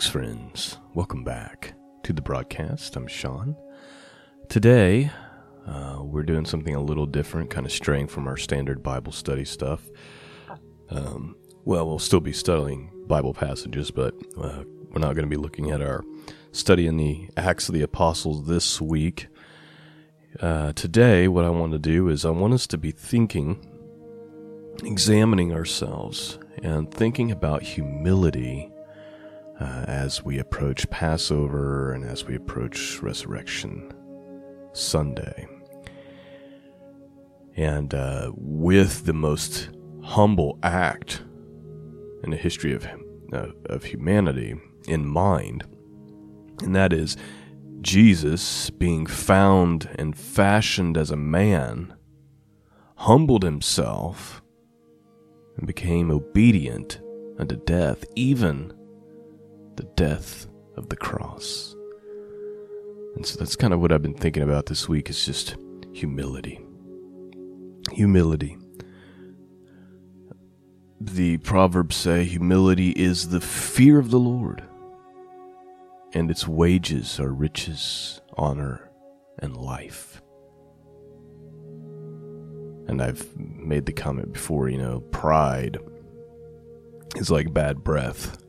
Greetings, friends. Welcome back to the broadcast. I'm Sean. Today, uh, we're doing something a little different, kind of straying from our standard Bible study stuff. Um, well, we'll still be studying Bible passages, but uh, we're not going to be looking at our study in the Acts of the Apostles this week. Uh, today, what I want to do is I want us to be thinking, examining ourselves, and thinking about humility uh, as we approach Passover and as we approach Resurrection Sunday. And uh, with the most humble act in the history of, uh, of humanity in mind, and that is Jesus, being found and fashioned as a man, humbled himself and became obedient unto death, even the death of the cross. And so that's kind of what I've been thinking about this week is just humility. Humility. The Proverbs say humility is the fear of the Lord, and its wages are riches, honor, and life. And I've made the comment before, you know, pride is like bad breath.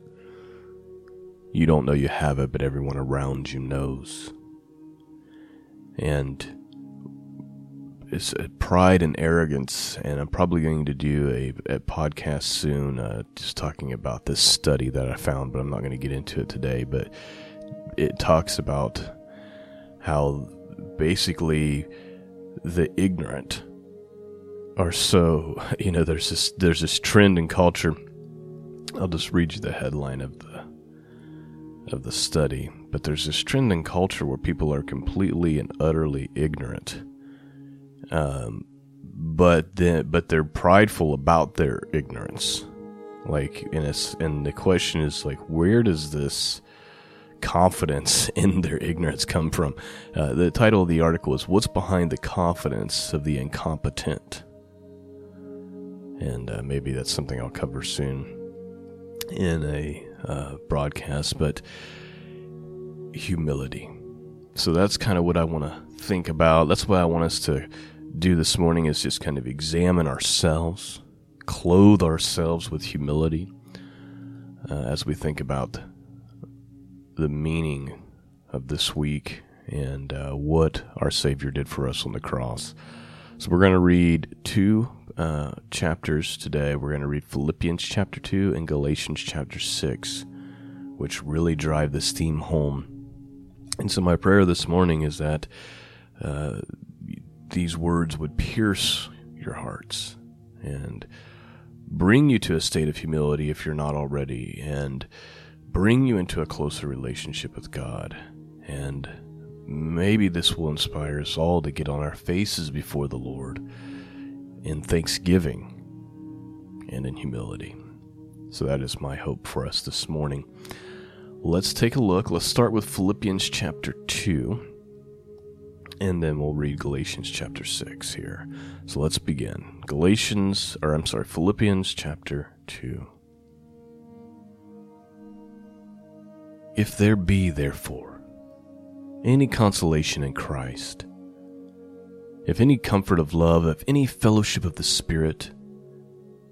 You don't know you have it, but everyone around you knows. And it's pride and arrogance, and I'm probably going to do a, a podcast soon, uh, just talking about this study that I found, but I'm not going to get into it today. But it talks about how basically the ignorant are so you know there's this there's this trend in culture. I'll just read you the headline of the of the study, but there's this trend in culture where people are completely and utterly ignorant. Um, but then, but they're prideful about their ignorance. Like, and it's, and the question is like, where does this confidence in their ignorance come from? Uh, the title of the article is "What's Behind the Confidence of the Incompetent," and uh, maybe that's something I'll cover soon in a uh, broadcast, but humility. So that's kind of what I want to think about. That's what I want us to do this morning is just kind of examine ourselves, clothe ourselves with humility uh, as we think about the meaning of this week and uh, what our Savior did for us on the cross. So we're going to read two uh, chapters today. We're going to read Philippians chapter 2 and Galatians chapter 6, which really drive this theme home. And so, my prayer this morning is that uh, these words would pierce your hearts and bring you to a state of humility if you're not already, and bring you into a closer relationship with God. And maybe this will inspire us all to get on our faces before the Lord in thanksgiving and in humility. So that is my hope for us this morning. Let's take a look. Let's start with Philippians chapter 2, and then we'll read Galatians chapter 6 here. So let's begin. Galatians, or I'm sorry, Philippians chapter 2. If there be, therefore, any consolation in Christ, if any comfort of love, if any fellowship of the Spirit,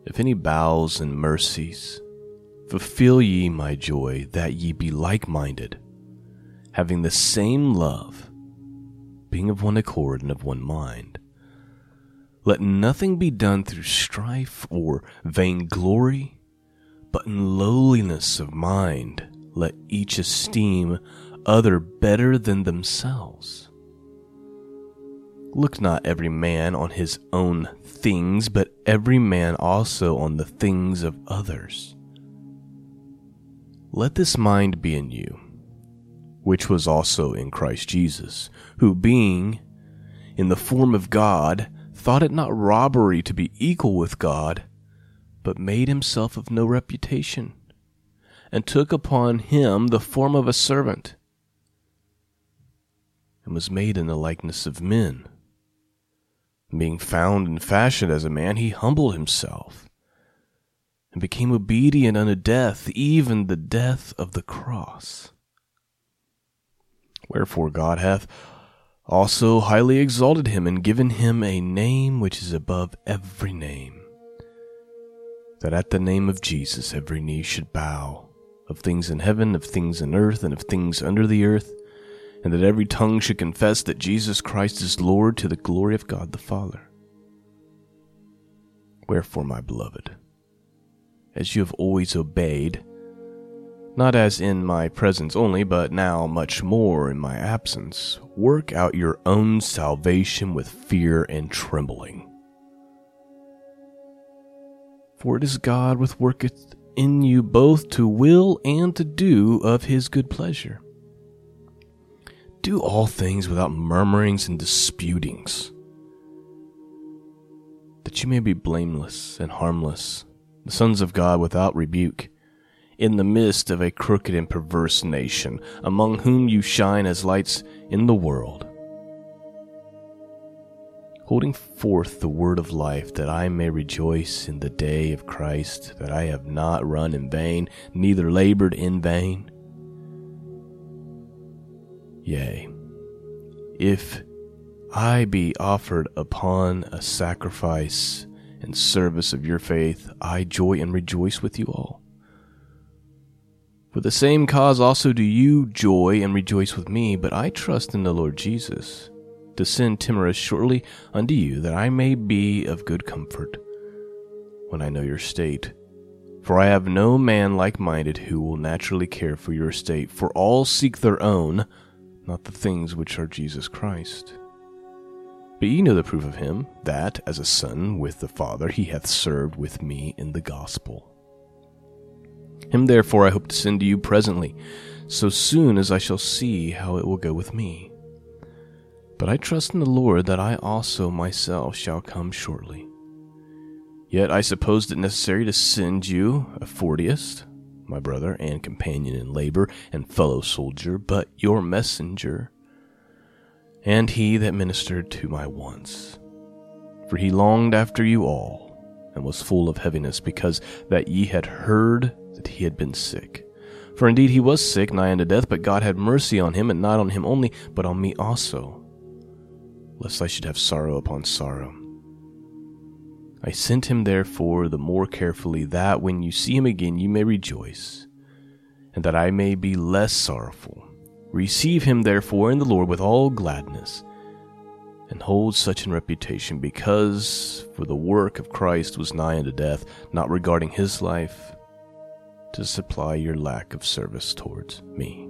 if any bowels and mercies, fulfill ye my joy, that ye be like minded, having the same love, being of one accord and of one mind. Let nothing be done through strife or vainglory, but in lowliness of mind let each esteem other better than themselves. Look not every man on his own things, but every man also on the things of others. Let this mind be in you, which was also in Christ Jesus, who being in the form of God, thought it not robbery to be equal with God, but made himself of no reputation, and took upon him the form of a servant, and was made in the likeness of men. Being found and fashioned as a man, he humbled himself and became obedient unto death, even the death of the cross. Wherefore God hath also highly exalted him and given him a name which is above every name, that at the name of Jesus every knee should bow, of things in heaven, of things in earth, and of things under the earth, and that every tongue should confess that Jesus Christ is Lord to the glory of God the Father. Wherefore, my beloved, as you have always obeyed, not as in my presence only, but now much more in my absence, work out your own salvation with fear and trembling. For it is God which worketh in you both to will and to do of his good pleasure. Do all things without murmurings and disputings, that you may be blameless and harmless the sons of God without rebuke, in the midst of a crooked and perverse nation, among whom you shine as lights in the world, holding forth the word of life, that I may rejoice in the day of Christ, that I have not run in vain, neither labored in vain. Yea, if I be offered upon a sacrifice and service of your faith, I joy and rejoice with you all. For the same cause also do you joy and rejoice with me, but I trust in the Lord Jesus to send Timotheus shortly unto you, that I may be of good comfort when I know your state. For I have no man like minded who will naturally care for your state, for all seek their own, not the things which are Jesus Christ. But ye know the proof of him, that, as a son with the Father, he hath served with me in the gospel. Him therefore I hope to send to you presently, so soon as I shall see how it will go with me. But I trust in the Lord that I also myself shall come shortly. Yet I supposed it necessary to send you Epaphroditus, my brother and companion in labor and fellow soldier, but your messenger and he that ministered to my wants. For he longed after you all, and was full of heaviness, because that ye had heard that he had been sick. For indeed he was sick, nigh unto death, but God had mercy on him, and not on him only, but on me also, lest I should have sorrow upon sorrow. I sent him therefore the more carefully, that when you see him again you may rejoice, and that I may be less sorrowful. Receive him therefore in the Lord with all gladness, and hold such in reputation, because for the work of Christ was nigh unto death, not regarding his life, to supply your lack of service towards me.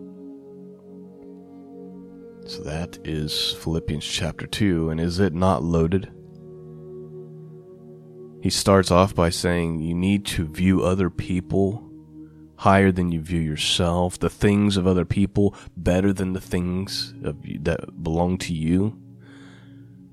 So that is Philippians chapter 2, and is it not loaded? He starts off by saying you need to view other people higher than you view yourself, the things of other people better than the things you, that belong to you.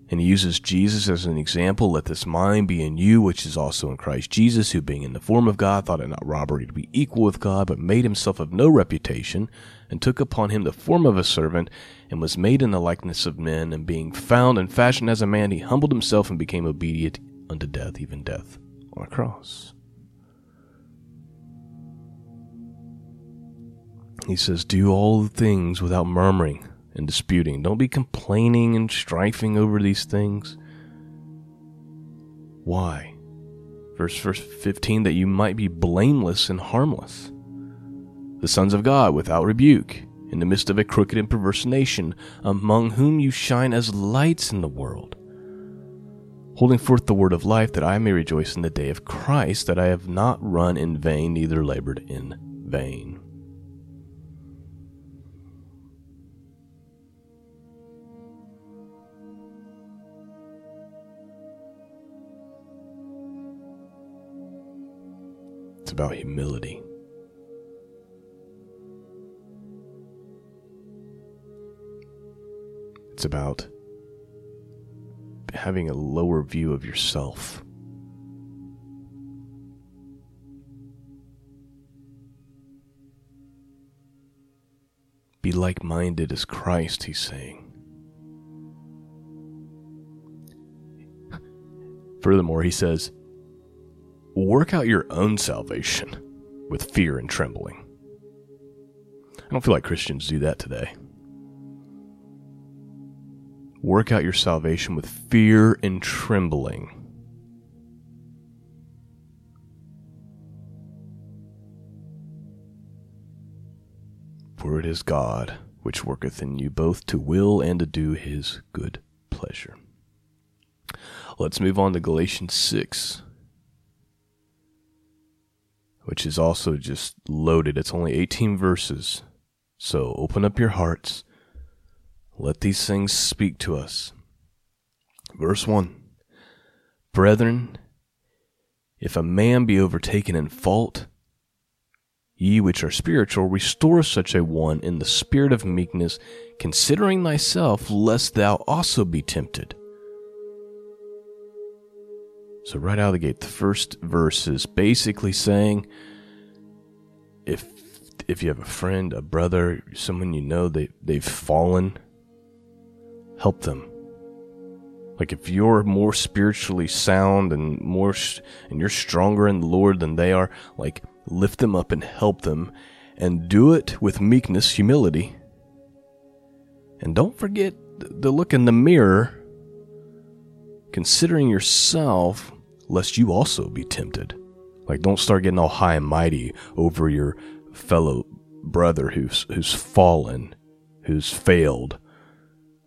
And he uses Jesus as an example. Let this mind be in you, which is also in Christ Jesus, who being in the form of God, thought it not robbery to be equal with God, but made himself of no reputation, and took upon him the form of a servant, and was made in the likeness of men. And being found and fashioned as a man, he humbled himself and became obedient unto death, even death on a cross. He says, Do all things without murmuring and disputing. Don't be complaining and strifing over these things. Why? Verse, verse 15 that you might be blameless and harmless. The sons of God without rebuke, in the midst of a crooked and perverse nation, among whom you shine as lights in the world, holding forth the word of life, that I may rejoice in the day of Christ, that I have not run in vain, neither labored in vain. It's about humility. It's about having a lower view of yourself. Be like minded as Christ, he's saying. Furthermore, he says, work out your own salvation with fear and trembling. I don't feel like Christians do that today. Work out your salvation with fear and trembling. For it is God which worketh in you both to will and to do his good pleasure. Let's move on to Galatians 6, which is also just loaded. It's only 18 verses. So open up your hearts. Let these things speak to us. Verse 1 Brethren, if a man be overtaken in fault, Ye which are spiritual, restore such a one in the spirit of meekness, considering thyself, lest thou also be tempted. So, right out of the gate, the first verse is basically saying if if you have a friend, a brother, someone you know, they, they've fallen, help them. Like if you're more spiritually sound and more, and you're stronger in the Lord than they are, like lift them up and help them, and do it with meekness, humility. And don't forget to look in the mirror, considering yourself, lest you also be tempted. Like, don't start getting all high and mighty over your fellow brother who's, who's fallen, who's failed,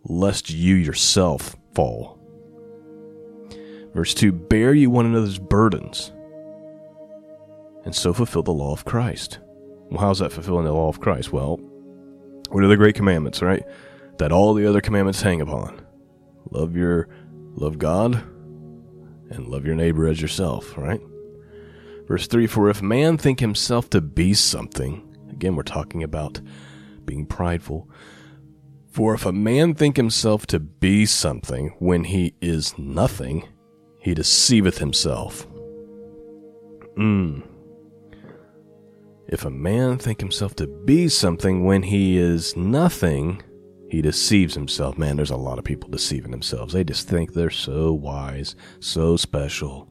lest you yourself fall. Verse 2 Bear you one another's burdens and so fulfill the law of Christ. Well, how's that fulfilling the law of Christ? Well, what are the great commandments, right? That all the other commandments hang upon. Love your love God and love your neighbor as yourself, right? Verse 3 For if man think himself to be something, again, we're talking about being prideful. For if a man think himself to be something when he is nothing, he deceiveth himself. Mm. If a man think himself to be something when he is nothing, he deceives himself. Man, there's a lot of people deceiving themselves. They just think they're so wise, so special.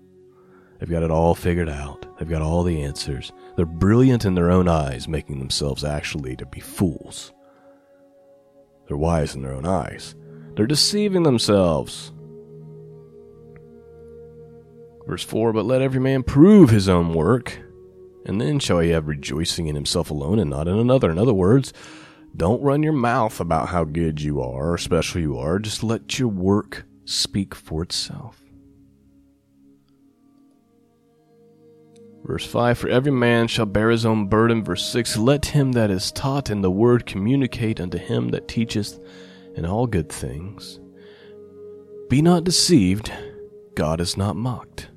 They've got it all figured out. They've got all the answers. They're brilliant in their own eyes, making themselves actually to be fools. They're wise in their own eyes. They're deceiving themselves. Verse 4 But let every man prove his own work and then shall he have rejoicing in himself alone and not in another. In other words, don't run your mouth about how good you are or special you are. Just let your work speak for itself. Verse 5 For every man shall bear his own burden. Verse 6 Let him that is taught in the word communicate unto him that teacheth in all good things. Be not deceived, God is not mocked.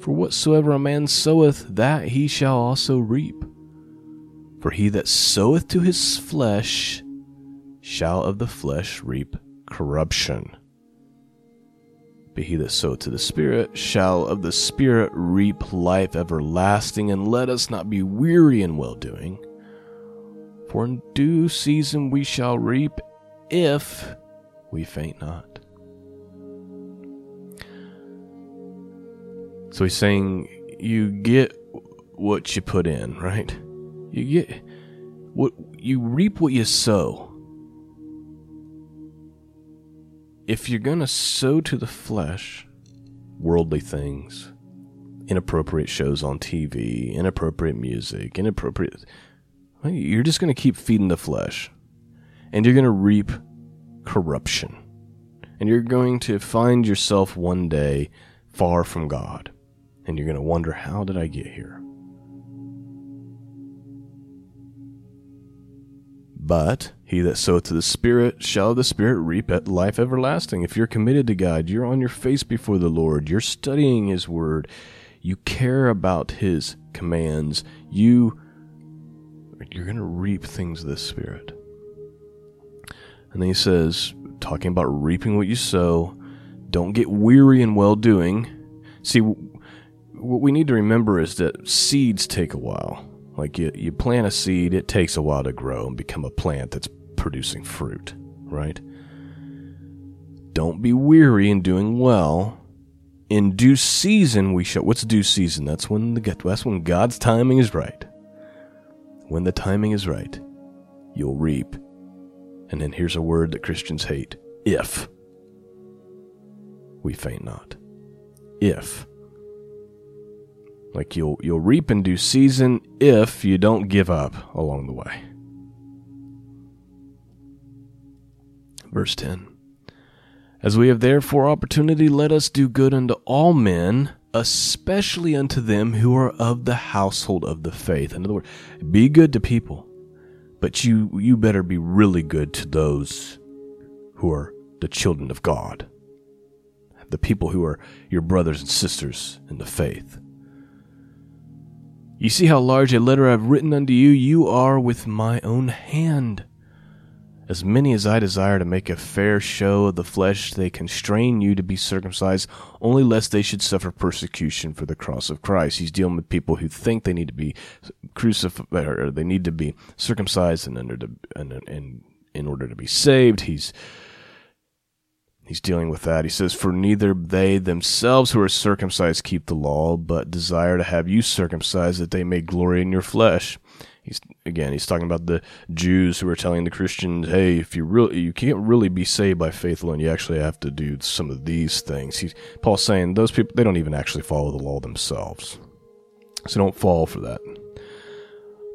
For whatsoever a man soweth, that he shall also reap. For he that soweth to his flesh shall of the flesh reap corruption. But he that soweth to the Spirit shall of the Spirit reap life everlasting. And let us not be weary in well doing, for in due season we shall reap if we faint not. So he's saying you get what you put in, right? You get what you reap what you sow. If you're going to sow to the flesh worldly things, inappropriate shows on TV, inappropriate music, inappropriate you're just going to keep feeding the flesh. And you're going to reap corruption. And you're going to find yourself one day far from God and you're going to wonder, how did I get here? But he that soweth to the Spirit shall the Spirit reap at life everlasting. If you're committed to God, you're on your face before the Lord, you're studying His Word, you care about His commands, you you're going to reap things of the Spirit. And then he says, talking about reaping what you sow, don't get weary in well doing. See, what we need to remember is that seeds take a while. Like you, you plant a seed, it takes a while to grow and become a plant that's producing fruit, right? Don't be weary in doing well, in due season we shall. What's due season? That's when the that's when God's timing is right. When the timing is right, you'll reap. And then here's a word that Christians hate: if we faint not. If like you'll you'll reap in due season if you don't give up along the way. Verse 10 As we have therefore opportunity, let us do good unto all men, especially unto them who are of the household of the faith. In other words, be good to people, but you, you better be really good to those who are the children of God, the people who are your brothers and sisters in the faith. You see how large a letter I have written unto you, you are with my own hand. As many as I desire to make a fair show of the flesh, they constrain you to be circumcised, only lest they should suffer persecution for the cross of Christ. He's dealing with people who think they need to be crucified, or they need to be circumcised in order to, in, in order to be saved. He's he's dealing with that. He says, For neither they themselves who are circumcised keep the law, but desire to have you circumcised that they may glory in your flesh. He's again, he's talking about the Jews who are telling the Christians, "Hey, if you really, you can't really be saved by faith alone. You actually have to do some of these things." He's Paul's saying those people they don't even actually follow the law themselves, so don't fall for that.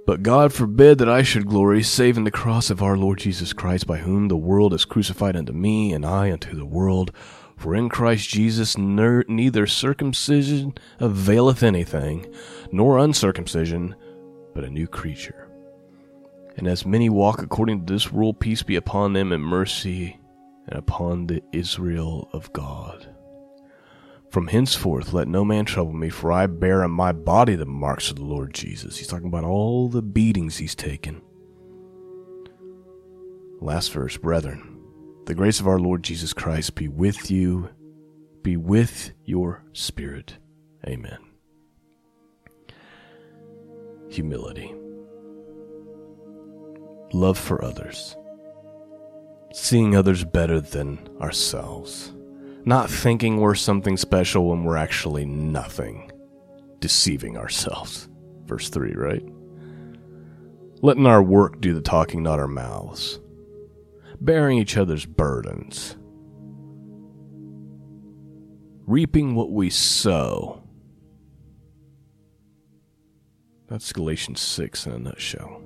But God forbid that I should glory, save in the cross of our Lord Jesus Christ, by whom the world is crucified unto me, and I unto the world. For in Christ Jesus neither circumcision availeth anything, nor uncircumcision but a new creature. And as many walk according to this rule, peace be upon them and mercy and upon the Israel of God. From henceforth let no man trouble me, for I bear in my body the marks of the Lord Jesus. He's talking about all the beatings he's taken. Last verse, brethren, the grace of our Lord Jesus Christ be with you, be with your spirit. Amen humility, love for others, seeing others better than ourselves, not thinking we're something special when we're actually nothing, deceiving ourselves. Verse 3, right? Letting our work do the talking, not our mouths, bearing each other's burdens, reaping what we sow That's Galatians 6 in a nutshell.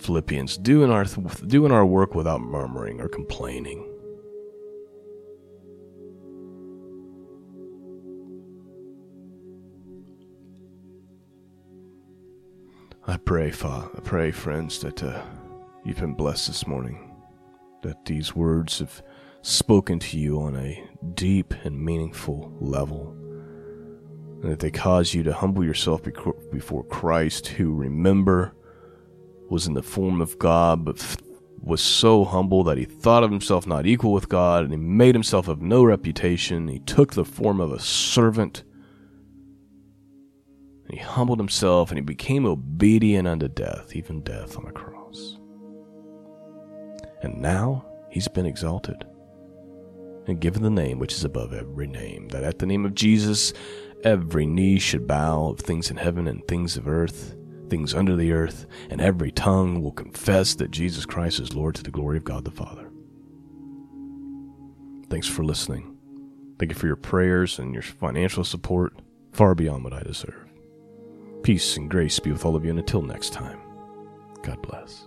Philippians, doing our, doing our work without murmuring or complaining. I pray, Father, I pray, friends, that uh, you've been blessed this morning, that these words have spoken to you on a deep and meaningful level and that they cause you to humble yourself before Christ, who, remember, was in the form of God, but was so humble that he thought of himself not equal with God, and he made himself of no reputation. He took the form of a servant, and he humbled himself, and he became obedient unto death, even death on a cross. And now he's been exalted and given the name which is above every name, that at the name of Jesus every knee should bow of things in heaven and things of earth, things under the earth, and every tongue will confess that Jesus Christ is Lord to the glory of God the Father. Thanks for listening. Thank you for your prayers and your financial support, far beyond what I deserve. Peace and grace be with all of you, and until next time, God bless.